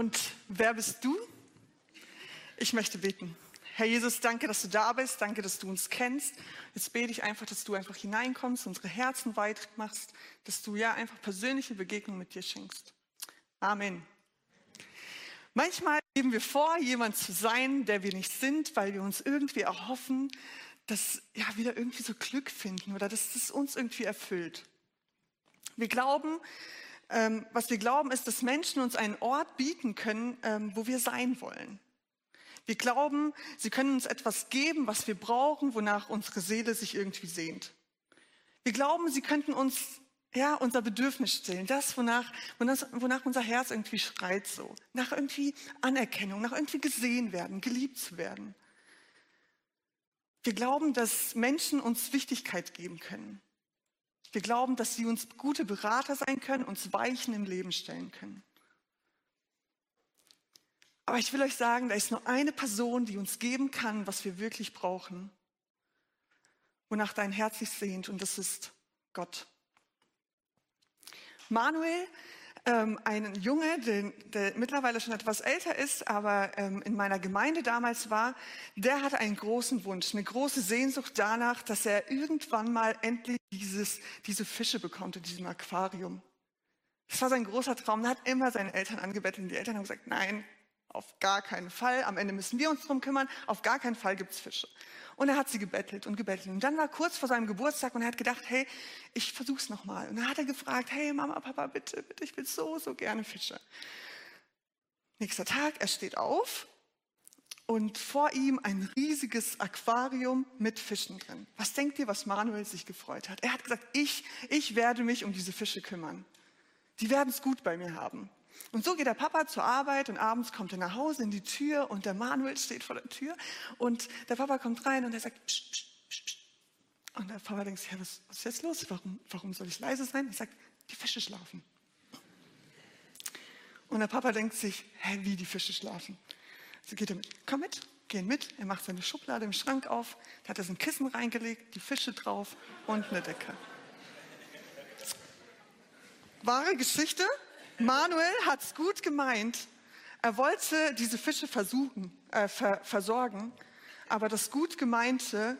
Und wer bist du? Ich möchte beten. Herr Jesus, danke, dass du da bist. Danke, dass du uns kennst. Jetzt bete ich einfach, dass du einfach hineinkommst, unsere Herzen weit machst, dass du ja einfach persönliche Begegnungen mit dir schenkst. Amen. Manchmal geben wir vor, jemand zu sein, der wir nicht sind, weil wir uns irgendwie erhoffen, dass ja wieder irgendwie so Glück finden oder dass es uns irgendwie erfüllt. Wir glauben, ähm, was wir glauben, ist, dass Menschen uns einen Ort bieten können, ähm, wo wir sein wollen. Wir glauben, sie können uns etwas geben, was wir brauchen, wonach unsere Seele sich irgendwie sehnt. Wir glauben, sie könnten uns ja, unser Bedürfnis stillen, das, wonach, wonach unser Herz irgendwie schreit so, nach irgendwie Anerkennung, nach irgendwie gesehen werden, geliebt zu werden. Wir glauben, dass Menschen uns Wichtigkeit geben können. Wir glauben, dass sie uns gute Berater sein können, uns Weichen im Leben stellen können. Aber ich will euch sagen, da ist nur eine Person, die uns geben kann, was wir wirklich brauchen, wonach dein Herz sich sehnt, und das ist Gott. Manuel ähm, ein Junge, der, der, mittlerweile schon etwas älter ist, aber ähm, in meiner Gemeinde damals war, der hatte einen großen Wunsch, eine große Sehnsucht danach, dass er irgendwann mal endlich dieses, diese Fische bekommt in diesem Aquarium. Das war sein großer Traum. Er hat immer seine Eltern angebettelt und die Eltern haben gesagt, nein, auf gar keinen Fall. Am Ende müssen wir uns drum kümmern. Auf gar keinen Fall gibt's Fische. Und er hat sie gebettelt und gebettelt. Und dann war kurz vor seinem Geburtstag und er hat gedacht, hey, ich versuch's nochmal. Und dann hat er gefragt, hey Mama, Papa, bitte, bitte, ich will so, so gerne Fische. Nächster Tag, er steht auf und vor ihm ein riesiges Aquarium mit Fischen drin. Was denkt ihr, was Manuel sich gefreut hat? Er hat gesagt, ich, ich werde mich um diese Fische kümmern. Die werden es gut bei mir haben. Und so geht der Papa zur Arbeit und abends kommt er nach Hause in die Tür und der Manuel steht vor der Tür und der Papa kommt rein und er sagt, psch, psch, psch, psch. Und der Papa denkt, ja, was, was ist jetzt los? Warum, warum soll ich leise sein? Er sagt, die Fische schlafen. Und der Papa denkt sich, hä, wie die Fische schlafen? So geht er mit, komm mit, gehen mit. Er macht seine Schublade im Schrank auf, da hat er so ein Kissen reingelegt, die Fische drauf und eine Decke. Wahre Geschichte, Manuel hat es gut gemeint. Er wollte diese Fische versuchen, äh, ver versorgen, aber das gut gemeinte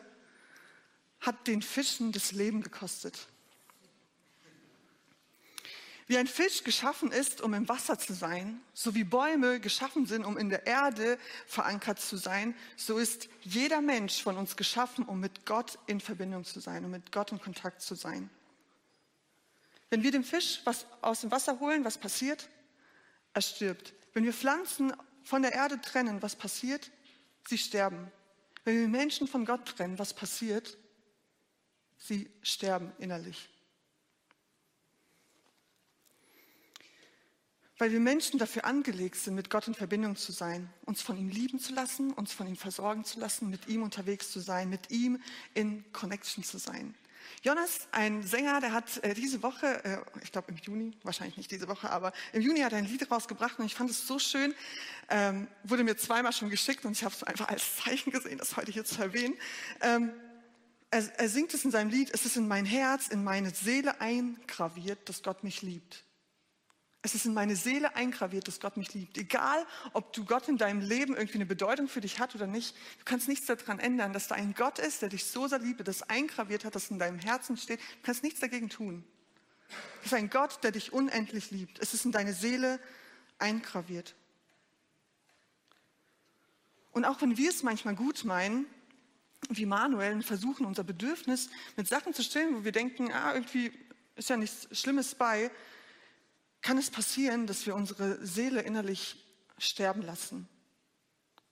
hat den Fischen das Leben gekostet. Wie ein Fisch geschaffen ist, um im Wasser zu sein, so wie Bäume geschaffen sind, um in der Erde verankert zu sein, so ist jeder Mensch von uns geschaffen, um mit Gott in Verbindung zu sein, um mit Gott in Kontakt zu sein. Wenn wir dem Fisch was aus dem Wasser holen, was passiert? Er stirbt. Wenn wir Pflanzen von der Erde trennen, was passiert? Sie sterben. Wenn wir Menschen von Gott trennen, was passiert? Sie sterben innerlich. Weil wir Menschen dafür angelegt sind, mit Gott in Verbindung zu sein, uns von ihm lieben zu lassen, uns von ihm versorgen zu lassen, mit ihm unterwegs zu sein, mit ihm in Connection zu sein. Jonas, ein Sänger, der hat äh, diese Woche, äh, ich glaube im Juni, wahrscheinlich nicht diese Woche, aber im Juni hat er ein Lied rausgebracht und ich fand es so schön, ähm, wurde mir zweimal schon geschickt und ich habe es einfach als Zeichen gesehen, das heute hier zu erwähnen. Ähm, er, er singt es in seinem Lied, es ist in mein Herz, in meine Seele eingraviert, dass Gott mich liebt. Es ist in meine Seele eingraviert, dass Gott mich liebt. Egal, ob du Gott in deinem Leben irgendwie eine Bedeutung für dich hat oder nicht, du kannst nichts daran ändern, dass da ein Gott ist, der dich so sehr liebt, das eingraviert hat, das in deinem Herzen steht. Du kannst nichts dagegen tun. Es ist ein Gott, der dich unendlich liebt. Es ist in deine Seele eingraviert. Und auch wenn wir es manchmal gut meinen, wie Manuel, und versuchen, unser Bedürfnis mit Sachen zu stillen, wo wir denken, ah, irgendwie ist ja nichts Schlimmes bei, kann es passieren, dass wir unsere Seele innerlich sterben lassen,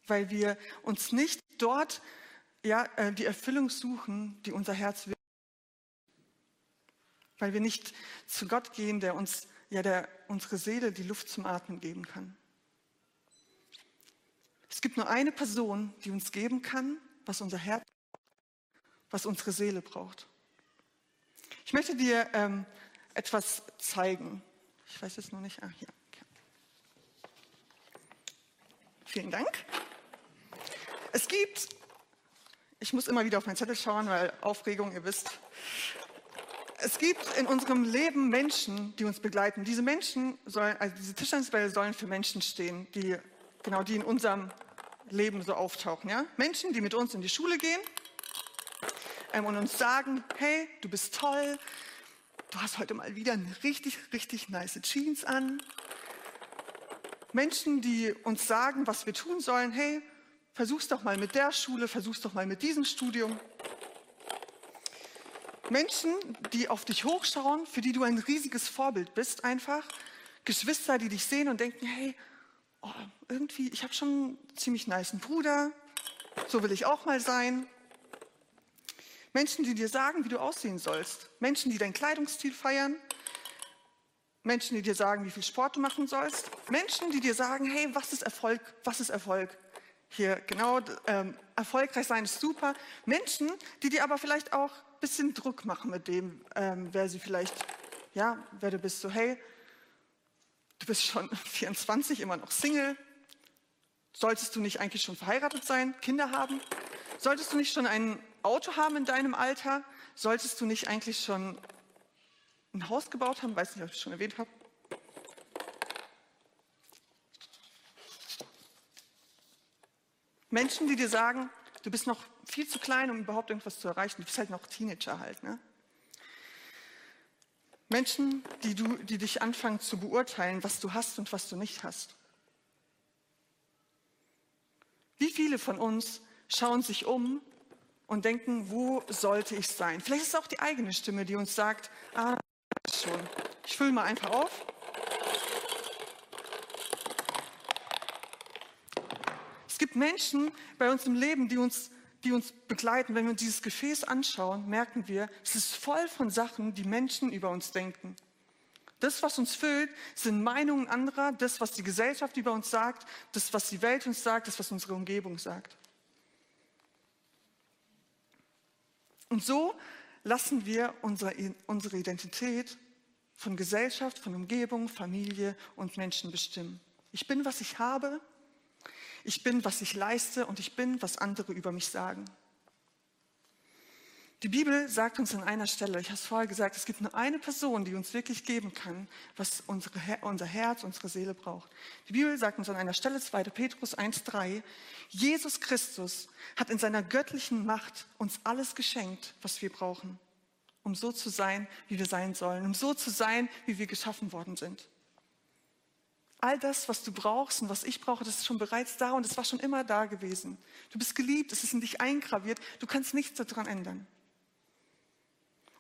weil wir uns nicht dort ja, äh, die Erfüllung suchen, die unser Herz will. Weil wir nicht zu Gott gehen, der uns, ja, der unsere Seele die Luft zum Atmen geben kann. Es gibt nur eine Person, die uns geben kann, was unser Herz, was unsere Seele braucht. Ich möchte dir ähm, etwas zeigen. Ich weiß jetzt noch nicht. Ah, hier. Okay. Vielen Dank. Es gibt, ich muss immer wieder auf meinen Zettel schauen, weil Aufregung, ihr wisst. es gibt in unserem Leben Menschen, die uns begleiten. Diese Menschen sollen, also diese Tischtennisbälle sollen für Menschen stehen, die, genau, die in unserem Leben so auftauchen. Ja? Menschen, die mit uns in die Schule gehen ähm, und uns sagen, hey, du bist toll, du hast heute mal wieder eine richtig, richtig nice Jeans an. Menschen, die uns sagen, was wir tun sollen, hey, versuch's doch mal mit der Schule, versuch's doch mal mit diesem Studium. Menschen, die auf dich hochschauen, für die du ein riesiges Vorbild bist, einfach. Geschwister, die dich sehen und denken, hey, oh, irgendwie, ich habe schon einen ziemlich niceen Bruder, so will ich auch mal sein. Menschen, die dir sagen, wie du aussehen sollst. Menschen, die deinen Kleidungsstil feiern. Menschen, die dir sagen, wie viel Sport du machen sollst. Menschen, die dir sagen, hey, was ist Erfolg? Was ist Erfolg? Hier, genau, ähm, erfolgreich sein ist super. Menschen, die dir aber vielleicht auch bisschen Druck machen mit dem, ähm, wer sie vielleicht, ja, wer du bist. So, hey, du bist schon 24, immer noch Single. Solltest du nicht eigentlich schon verheiratet sein, Kinder haben? Solltest du nicht schon ein Auto haben in deinem Alter? Solltest du nicht eigentlich schon ein Haus gebaut haben? Weiß nicht, ob ich es schon erwähnt habe. Menschen, die dir sagen, du bist noch viel zu klein, um überhaupt irgendwas zu erreichen. Du bist halt noch Teenager halt. Ne? Menschen, die, du, die dich anfangen zu beurteilen, was du hast und was du nicht hast. Wie viele von uns schauen sich um und denken, wo sollte ich sein? Vielleicht ist es auch die eigene Stimme, die uns sagt, ah, schon, ich fülle mal einfach auf. Es gibt Menschen bei uns im Leben, die uns die uns begleiten, wenn wir uns dieses Gefäß anschauen, merken wir, es ist voll von Sachen, die Menschen über uns denken. Das, was uns füllt, sind Meinungen anderer, das, was die Gesellschaft über uns sagt, das, was die Welt uns sagt, das, was unsere Umgebung sagt. Und so lassen wir unsere, Identität von Gesellschaft, von Umgebung, Familie und Menschen bestimmen. Ich bin, was ich habe ich bin, was ich leiste und ich bin, was andere über mich sagen. Die Bibel sagt uns an einer Stelle, ich habe es vorher gesagt, es gibt nur eine Person, die uns wirklich geben kann, was unsere, unser Herz, unsere Seele braucht. Die Bibel sagt uns an einer Stelle, 2. Petrus 1.3, Jesus Christus hat in seiner göttlichen Macht uns alles geschenkt, was wir brauchen, um so zu sein, wie wir sein sollen, um so zu sein, wie wir geschaffen worden sind. All das, was du brauchst und was ich brauche, das ist schon bereits da und es war schon immer da gewesen. Du bist geliebt, es ist in dich eingraviert, du kannst nichts daran ändern.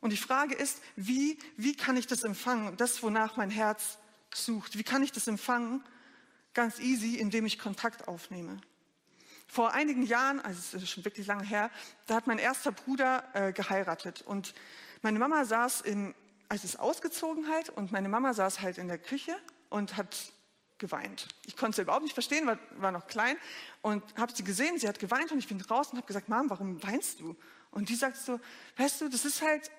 Und die Frage ist, wie, wie kann ich das empfangen? Das, wonach mein Herz sucht. Wie kann ich das empfangen? Ganz easy, indem ich Kontakt aufnehme. Vor einigen Jahren, also es ist schon wirklich lange her, da hat mein erster Bruder äh, geheiratet. Und meine Mama saß in, als es ausgezogen halt, und meine Mama saß halt in der Küche und hat geweint. Ich konnte sie überhaupt nicht verstehen, war, war noch klein und habe sie gesehen, sie hat geweint und ich bin raus und habe gesagt, Mom, warum weinst du? Und die sagt so, weißt du, das ist halt,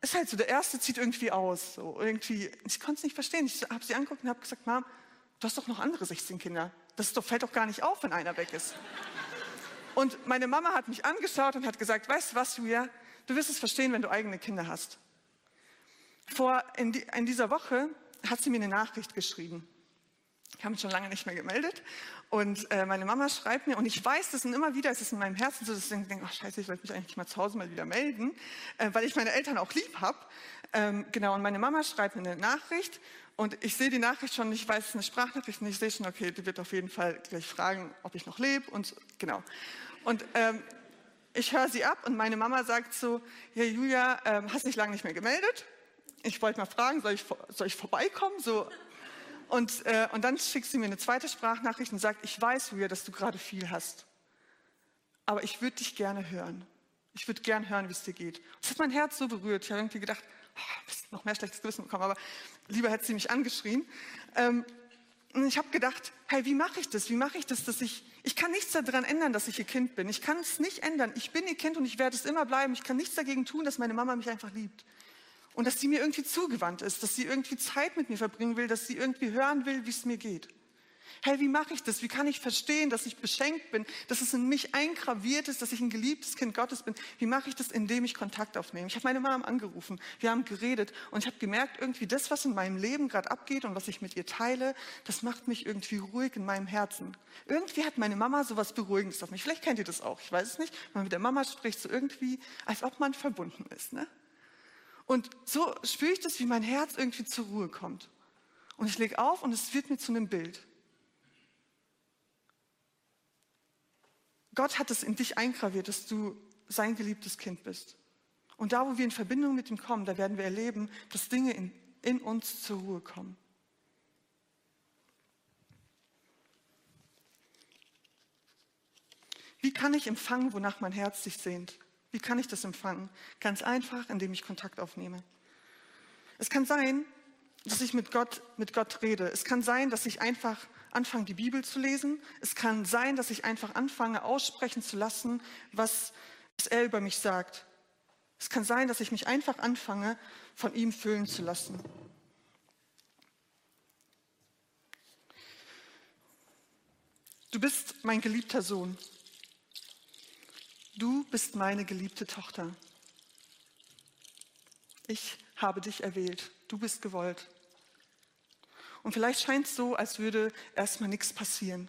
ist halt so, der Erste zieht irgendwie aus. So, irgendwie. Ich konnte es nicht verstehen. Ich habe sie angeguckt und habe gesagt, Mom, du hast doch noch andere 16 Kinder. Das doch, fällt doch gar nicht auf, wenn einer weg ist. Und meine Mama hat mich angeschaut und hat gesagt, weißt du was, Julia, du wirst es verstehen, wenn du eigene Kinder hast. Vor, in, die, in dieser Woche hat sie mir eine Nachricht geschrieben. Ich habe mich schon lange nicht mehr gemeldet. Und äh, meine Mama schreibt mir, und ich weiß das und immer wieder ist es in meinem Herzen so, dass ich denke, ach scheiße, ich sollte mich eigentlich mal zu Hause mal wieder melden, äh, weil ich meine Eltern auch lieb habe. Ähm, genau, und meine Mama schreibt mir eine Nachricht und ich sehe die Nachricht schon, ich weiß, es ist eine Sprachnachricht und ich sehe schon, okay, die wird auf jeden Fall gleich fragen, ob ich noch lebe und genau. Und ähm, ich höre sie ab und meine Mama sagt so, ja Julia, ähm, hast dich lange nicht mehr gemeldet? Ich wollte mal fragen, soll ich, soll ich vorbeikommen? So, und, äh, und dann schickt sie mir eine zweite Sprachnachricht und sagt, ich weiß, Julia, dass du gerade viel hast. Aber ich würde dich gerne hören. Ich würde gerne hören, wie es dir geht. Das hat mein Herz so berührt. Ich habe irgendwie gedacht, oh, noch mehr schlechtes Gewissen bekommen, aber lieber hätte sie mich angeschrien. Ähm, und ich habe gedacht, hey, wie mache ich das? Wie mache ich das, dass ich, ich kann nichts daran ändern, dass ich ihr Kind bin. Ich kann es nicht ändern. Ich bin ihr Kind und ich werde es immer bleiben. Ich kann nichts dagegen tun, dass meine Mama mich einfach liebt. Und dass sie mir irgendwie zugewandt ist, dass sie irgendwie Zeit mit mir verbringen will, dass sie irgendwie hören will, wie es mir geht. Hey, wie mache ich das? Wie kann ich verstehen, dass ich beschenkt bin, dass es in mich eingraviert ist, dass ich ein geliebtes Kind Gottes bin? Wie mache ich das, indem ich Kontakt aufnehme? Ich habe meine Mom angerufen, wir haben geredet und ich habe gemerkt, irgendwie das, was in meinem Leben gerade abgeht und was ich mit ihr teile, das macht mich irgendwie ruhig in meinem Herzen. Irgendwie hat meine Mama so was Beruhigendes auf mich. Vielleicht kennt ihr das auch, ich weiß es nicht. Wenn man mit der Mama spricht, so irgendwie, als ob man verbunden ist. Ne? Und so spüre ich das, wie mein Herz irgendwie zur Ruhe kommt. Und ich lege auf und es wird mir zu einem Bild. Gott hat es in dich eingraviert, dass du sein geliebtes Kind bist. Und da, wo wir in Verbindung mit ihm kommen, da werden wir erleben, dass Dinge in, in uns zur Ruhe kommen. Wie kann ich empfangen, wonach mein Herz sich sehnt? Wie kann ich das empfangen? Ganz einfach, indem ich Kontakt aufnehme. Es kann sein, dass ich mit Gott, mit Gott rede. Es kann sein, dass ich einfach anfange, die Bibel zu lesen. Es kann sein, dass ich einfach anfange, aussprechen zu lassen, was, was er über mich sagt. Es kann sein, dass ich mich einfach anfange, von ihm füllen zu lassen. Du bist mein geliebter Sohn. Du bist meine geliebte Tochter. Ich habe dich erwählt. Du bist gewollt. Und vielleicht scheint es so, als würde erstmal nichts passieren.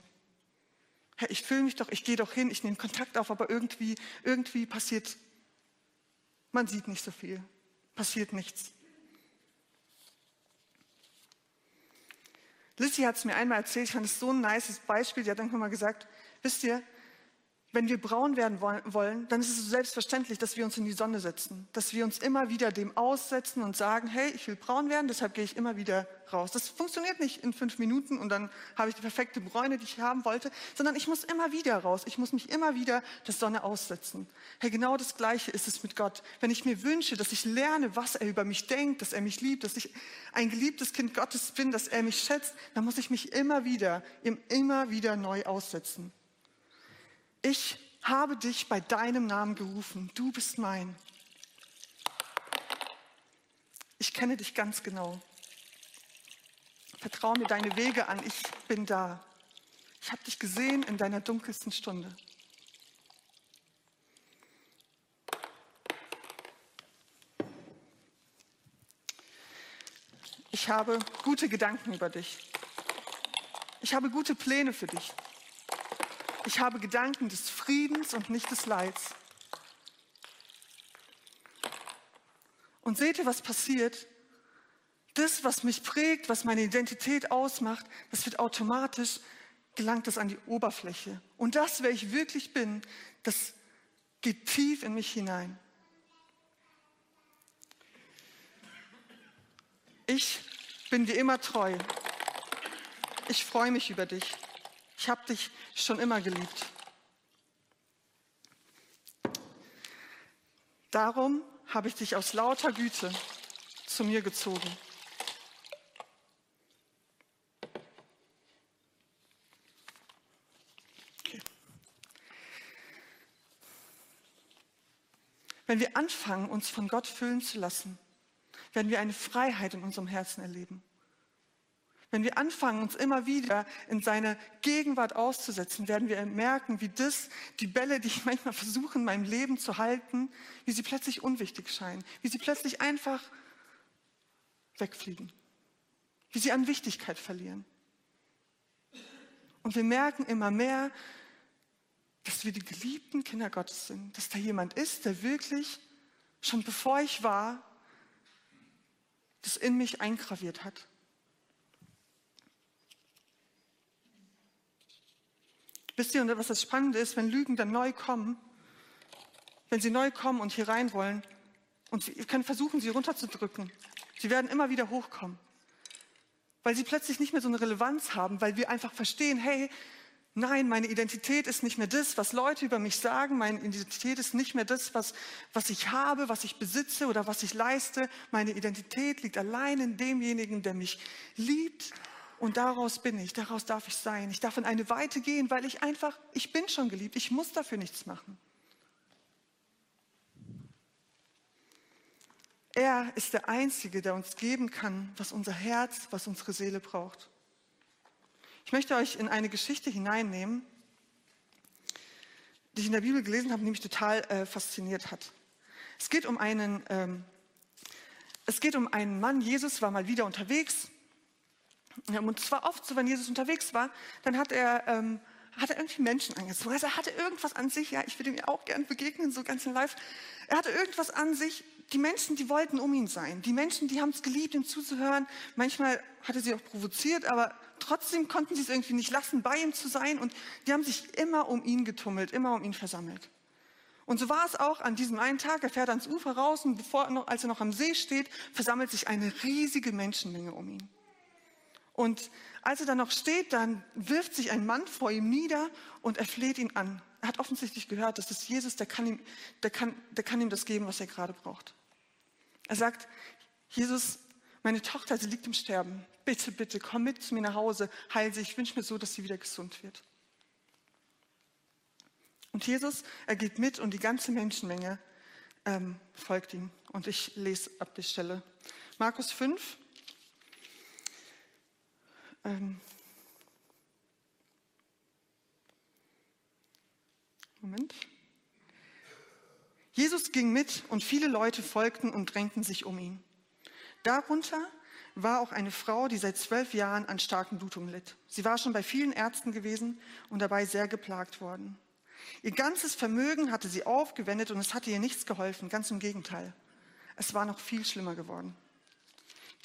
Herr, ich fühle mich doch, ich gehe doch hin, ich nehme Kontakt auf, aber irgendwie, irgendwie passiert, man sieht nicht so viel, passiert nichts. Lizzie hat es mir einmal erzählt, ich fand es so ein nices Beispiel, die hat dann mal gesagt, wisst ihr, wenn wir braun werden wollen, dann ist es selbstverständlich, dass wir uns in die Sonne setzen, dass wir uns immer wieder dem aussetzen und sagen, hey, ich will braun werden, deshalb gehe ich immer wieder raus. Das funktioniert nicht in fünf Minuten und dann habe ich die perfekte Bräune, die ich haben wollte, sondern ich muss immer wieder raus. Ich muss mich immer wieder der Sonne aussetzen. Hey, genau das Gleiche ist es mit Gott. Wenn ich mir wünsche, dass ich lerne, was er über mich denkt, dass er mich liebt, dass ich ein geliebtes Kind Gottes bin, dass er mich schätzt, dann muss ich mich immer wieder, immer wieder neu aussetzen ich habe dich bei deinem Namen gerufen, du bist mein. Ich kenne dich ganz genau. Vertraue mir deine Wege an, ich bin da. Ich habe dich gesehen in deiner dunkelsten Stunde. Ich habe gute Gedanken über dich. Ich habe gute Pläne für dich. Ich habe Gedanken des Friedens und nicht des Leids. Und seht ihr, was passiert? Das, was mich prägt, was meine Identität ausmacht, das wird automatisch, gelangt es an die Oberfläche. Und das, wer ich wirklich bin, das geht tief in mich hinein. Ich bin dir immer treu. Ich freue mich über dich. Ich habe dich schon immer geliebt. Darum habe ich dich aus lauter Güte zu mir gezogen. Wenn wir anfangen, uns von Gott füllen zu lassen, werden wir eine Freiheit in unserem Herzen erleben. Wenn wir anfangen, uns immer wieder in seine Gegenwart auszusetzen, werden wir merken, wie das, die Bälle, die ich manchmal versuche in meinem Leben zu halten, wie sie plötzlich unwichtig scheinen, wie sie plötzlich einfach wegfliegen, wie sie an Wichtigkeit verlieren. Und wir merken immer mehr, dass wir die geliebten Kinder Gottes sind, dass da jemand ist, der wirklich schon bevor ich war, das in mich eingraviert hat. Wisst ihr, was das Spannende ist, wenn Lügen dann neu kommen, wenn sie neu kommen und hier rein wollen, und sie können versuchen, sie runterzudrücken, sie werden immer wieder hochkommen, weil sie plötzlich nicht mehr so eine Relevanz haben, weil wir einfach verstehen, hey, nein, meine Identität ist nicht mehr das, was Leute über mich sagen, meine Identität ist nicht mehr das, was, was ich habe, was ich besitze oder was ich leiste, meine Identität liegt allein in demjenigen, der mich liebt und daraus bin ich, daraus darf ich sein. Ich darf in eine Weite gehen, weil ich einfach, ich bin schon geliebt, ich muss dafür nichts machen. Er ist der Einzige, der uns geben kann, was unser Herz, was unsere Seele braucht. Ich möchte euch in eine Geschichte hineinnehmen, die ich in der Bibel gelesen habe, die mich total äh, fasziniert hat. Es geht um einen, ähm, es geht um einen Mann, Jesus war mal wieder unterwegs. Und es war oft so, wenn Jesus unterwegs war, dann hat er, ähm, hat er irgendwie Menschen angezogen. Also er hatte irgendwas an sich, ja, ich würde ihm auch gern begegnen, so ganz in live. Er hatte irgendwas an sich, die Menschen, die wollten um ihn sein. Die Menschen, die haben es geliebt, ihm zuzuhören. Manchmal hat er sie auch provoziert, aber trotzdem konnten sie es irgendwie nicht lassen, bei ihm zu sein. Und die haben sich immer um ihn getummelt, immer um ihn versammelt. Und so war es auch an diesem einen Tag. Er fährt ans Ufer raus und bevor als er noch am See steht, versammelt sich eine riesige Menschenmenge um ihn. Und als er dann noch steht, dann wirft sich ein Mann vor ihm nieder und er fleht ihn an. Er hat offensichtlich gehört, das ist Jesus, der kann ihm, der kann, der kann ihm das geben, was er gerade braucht. Er sagt, Jesus, meine Tochter, sie liegt im Sterben. Bitte, bitte, komm mit zu mir nach Hause, heil sie. Ich wünsche mir so, dass sie wieder gesund wird. Und Jesus, er geht mit und die ganze Menschenmenge ähm, folgt ihm. Und ich lese ab der Stelle. Markus 5. Ähm, Moment. Jesus ging mit und viele Leute folgten und drängten sich um ihn. Darunter war auch eine Frau, die seit zwölf Jahren an starken Blutungen litt. Sie war schon bei vielen Ärzten gewesen und dabei sehr geplagt worden. Ihr ganzes Vermögen hatte sie aufgewendet und es hatte ihr nichts geholfen, ganz im Gegenteil. Es war noch viel schlimmer geworden.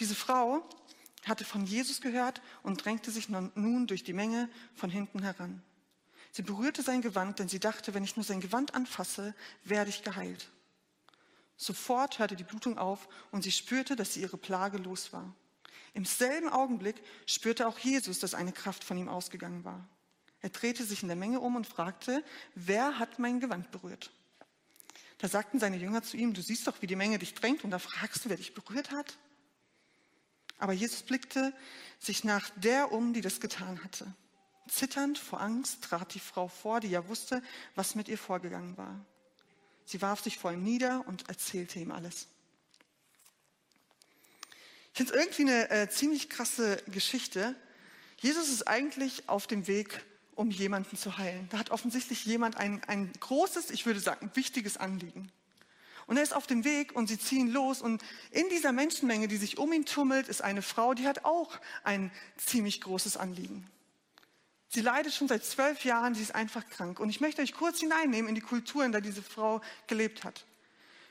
Diese Frau hatte von Jesus gehört und drängte sich nun durch die Menge von hinten heran. Sie berührte sein Gewand, denn sie dachte, wenn ich nur sein Gewand anfasse, werde ich geheilt. Sofort hörte die Blutung auf und sie spürte, dass sie ihre Plage los war. Im selben Augenblick spürte auch Jesus, dass eine Kraft von ihm ausgegangen war. Er drehte sich in der Menge um und fragte, wer hat mein Gewand berührt? Da sagten seine Jünger zu ihm, du siehst doch, wie die Menge dich drängt und da fragst du, wer dich berührt hat? Aber Jesus blickte sich nach der um, die das getan hatte. Zitternd vor Angst trat die Frau vor, die ja wusste, was mit ihr vorgegangen war. Sie warf sich vor ihm nieder und erzählte ihm alles. Ich finde es irgendwie eine äh, ziemlich krasse Geschichte. Jesus ist eigentlich auf dem Weg, um jemanden zu heilen. Da hat offensichtlich jemand ein, ein großes, ich würde sagen, wichtiges Anliegen. Und er ist auf dem Weg und sie ziehen los. Und in dieser Menschenmenge, die sich um ihn tummelt, ist eine Frau, die hat auch ein ziemlich großes Anliegen. Sie leidet schon seit zwölf Jahren, sie ist einfach krank. Und ich möchte euch kurz hineinnehmen in die Kultur, in der diese Frau gelebt hat.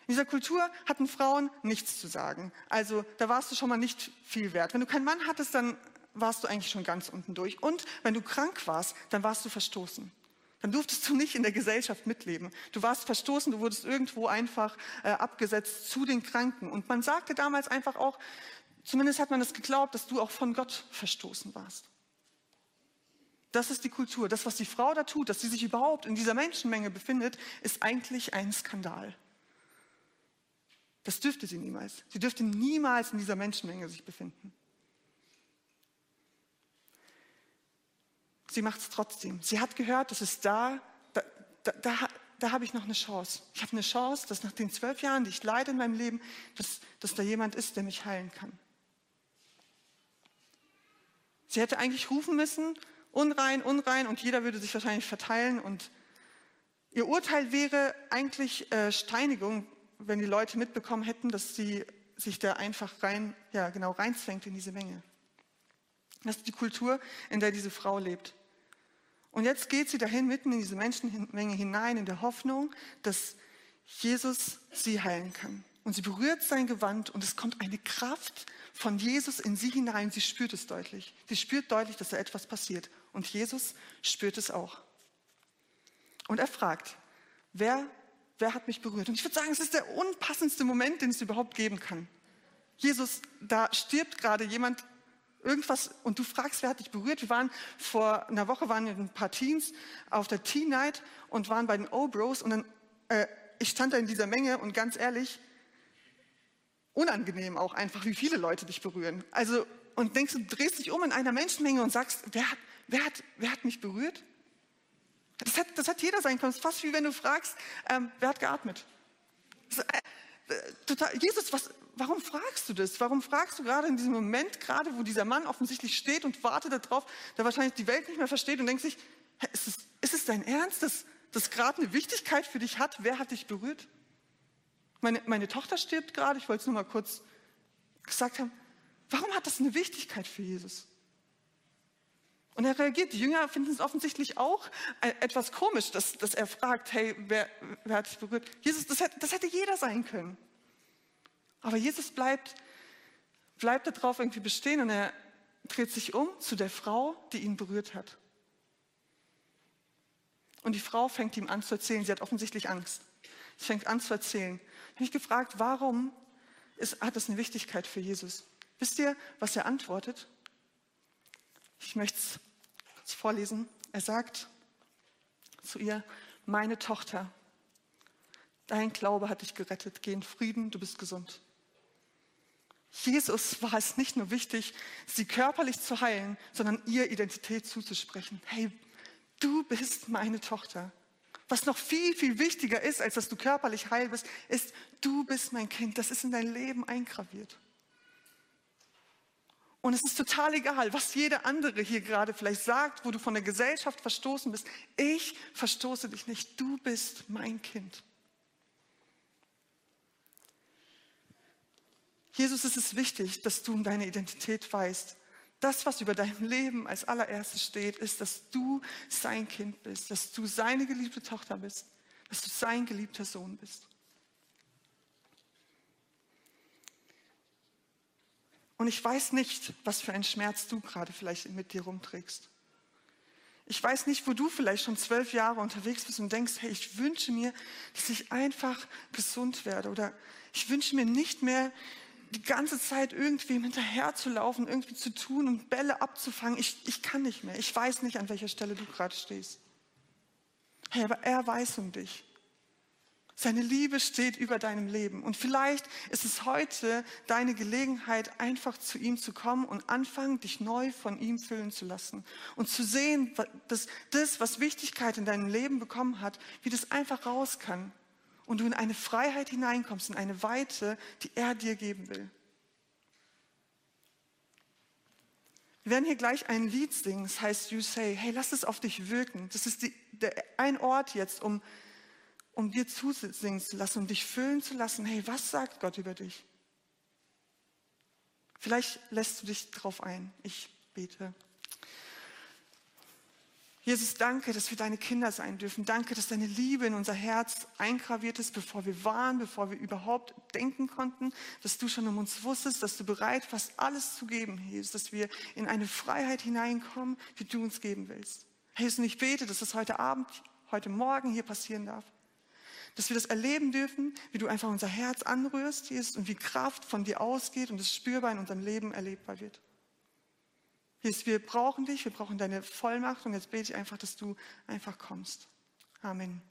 In dieser Kultur hatten Frauen nichts zu sagen. Also da warst du schon mal nicht viel wert. Wenn du keinen Mann hattest, dann warst du eigentlich schon ganz unten durch. Und wenn du krank warst, dann warst du verstoßen. Dann durftest du nicht in der Gesellschaft mitleben. Du warst verstoßen, du wurdest irgendwo einfach äh, abgesetzt zu den Kranken. Und man sagte damals einfach auch, zumindest hat man es geglaubt, dass du auch von Gott verstoßen warst. Das ist die Kultur. Das, was die Frau da tut, dass sie sich überhaupt in dieser Menschenmenge befindet, ist eigentlich ein Skandal. Das dürfte sie niemals. Sie dürfte niemals in dieser Menschenmenge sich befinden. Sie macht es trotzdem. Sie hat gehört, dass es da, da, da, da, da habe ich noch eine Chance. Ich habe eine Chance, dass nach den zwölf Jahren, die ich leide in meinem Leben, dass, dass da jemand ist, der mich heilen kann. Sie hätte eigentlich rufen müssen, unrein, unrein und jeder würde sich wahrscheinlich verteilen und ihr Urteil wäre eigentlich äh, Steinigung, wenn die Leute mitbekommen hätten, dass sie sich da einfach rein, ja genau, reinzwängt in diese Menge. Das ist die Kultur, in der diese Frau lebt. Und jetzt geht sie dahin mitten in diese Menschenmenge hinein, in der Hoffnung, dass Jesus sie heilen kann. Und sie berührt sein Gewand und es kommt eine Kraft von Jesus in sie hinein. Sie spürt es deutlich. Sie spürt deutlich, dass da etwas passiert. Und Jesus spürt es auch. Und er fragt, wer, wer hat mich berührt? Und ich würde sagen, es ist der unpassendste Moment, den es überhaupt geben kann. Jesus, da stirbt gerade jemand irgendwas und du fragst, wer hat dich berührt? Wir waren vor einer Woche waren ein paar Teens auf der Teen Night und waren bei den O-Bros und dann äh, ich stand da in dieser Menge und ganz ehrlich unangenehm auch einfach, wie viele Leute dich berühren. Also und denkst du drehst dich um in einer Menschenmenge und sagst, wer hat wer hat, wer hat mich berührt? Das hat, das hat jeder sein können. Es ist fast wie wenn du fragst, ähm, wer hat geatmet? Total, Jesus, was, warum fragst du das? Warum fragst du gerade in diesem Moment, gerade wo dieser Mann offensichtlich steht und wartet darauf, der wahrscheinlich die Welt nicht mehr versteht und denkt sich, ist es, ist es dein Ernst, dass das gerade eine Wichtigkeit für dich hat? Wer hat dich berührt? Meine, meine Tochter stirbt gerade, ich wollte es nur mal kurz gesagt haben. Warum hat das eine Wichtigkeit für Jesus? Und er reagiert. Die Jünger finden es offensichtlich auch äh, etwas komisch, dass, dass er fragt, hey, wer, wer hat dich berührt? Jesus, das hätte, das hätte jeder sein können. Aber Jesus bleibt, bleibt darauf irgendwie bestehen und er dreht sich um zu der Frau, die ihn berührt hat. Und die Frau fängt ihm an zu erzählen. Sie hat offensichtlich Angst. Sie fängt an zu erzählen. Ich habe mich gefragt, warum ist, hat das eine Wichtigkeit für Jesus? Wisst ihr, was er antwortet? Ich möchte es kurz vorlesen. Er sagt zu ihr, meine Tochter, dein Glaube hat dich gerettet. Geh in Frieden, du bist gesund. Jesus war es nicht nur wichtig, sie körperlich zu heilen, sondern ihr Identität zuzusprechen. Hey, du bist meine Tochter. Was noch viel, viel wichtiger ist, als dass du körperlich heil bist, ist, du bist mein Kind. Das ist in dein Leben eingraviert. Und es ist total egal, was jeder andere hier gerade vielleicht sagt, wo du von der Gesellschaft verstoßen bist. Ich verstoße dich nicht. Du bist mein Kind. Jesus, es ist wichtig, dass du um deine Identität weißt. Das, was über deinem Leben als allererstes steht, ist, dass du sein Kind bist, dass du seine geliebte Tochter bist, dass du sein geliebter Sohn bist. Und ich weiß nicht, was für einen Schmerz du gerade vielleicht mit dir rumträgst. Ich weiß nicht, wo du vielleicht schon zwölf Jahre unterwegs bist und denkst, hey, ich wünsche mir, dass ich einfach gesund werde oder ich wünsche mir nicht mehr die ganze Zeit irgendwie hinterher zu laufen, irgendwie zu tun und Bälle abzufangen. Ich, ich kann nicht mehr. Ich weiß nicht, an welcher Stelle du gerade stehst. Hey, aber er weiß um dich. Seine Liebe steht über deinem Leben. Und vielleicht ist es heute deine Gelegenheit, einfach zu ihm zu kommen und anfangen, dich neu von ihm füllen zu lassen. Und zu sehen, dass das, was Wichtigkeit in deinem Leben bekommen hat, wie das einfach raus kann. Und du in eine Freiheit hineinkommst, in eine Weite, die er dir geben will. Wir werden hier gleich ein Lied singen, das heißt You Say. Hey, lass es auf dich wirken. Das ist die, der, ein Ort jetzt, um um dir zusingen zu lassen, um dich füllen zu lassen, hey, was sagt Gott über dich? Vielleicht lässt du dich darauf ein. Ich bete. Jesus, danke, dass wir deine Kinder sein dürfen. Danke, dass deine Liebe in unser Herz eingraviert ist, bevor wir waren, bevor wir überhaupt denken konnten, dass du schon um uns wusstest, dass du bereit warst, alles zu geben, Jesus, dass wir in eine Freiheit hineinkommen, die du uns geben willst. Jesus, und ich bete, dass das heute Abend, heute Morgen hier passieren darf dass wir das erleben dürfen, wie du einfach unser Herz anrührst, Jesus, und wie Kraft von dir ausgeht und es spürbar in unserem Leben erlebbar wird. Jesus, wir brauchen dich, wir brauchen deine Vollmacht und jetzt bete ich einfach, dass du einfach kommst. Amen.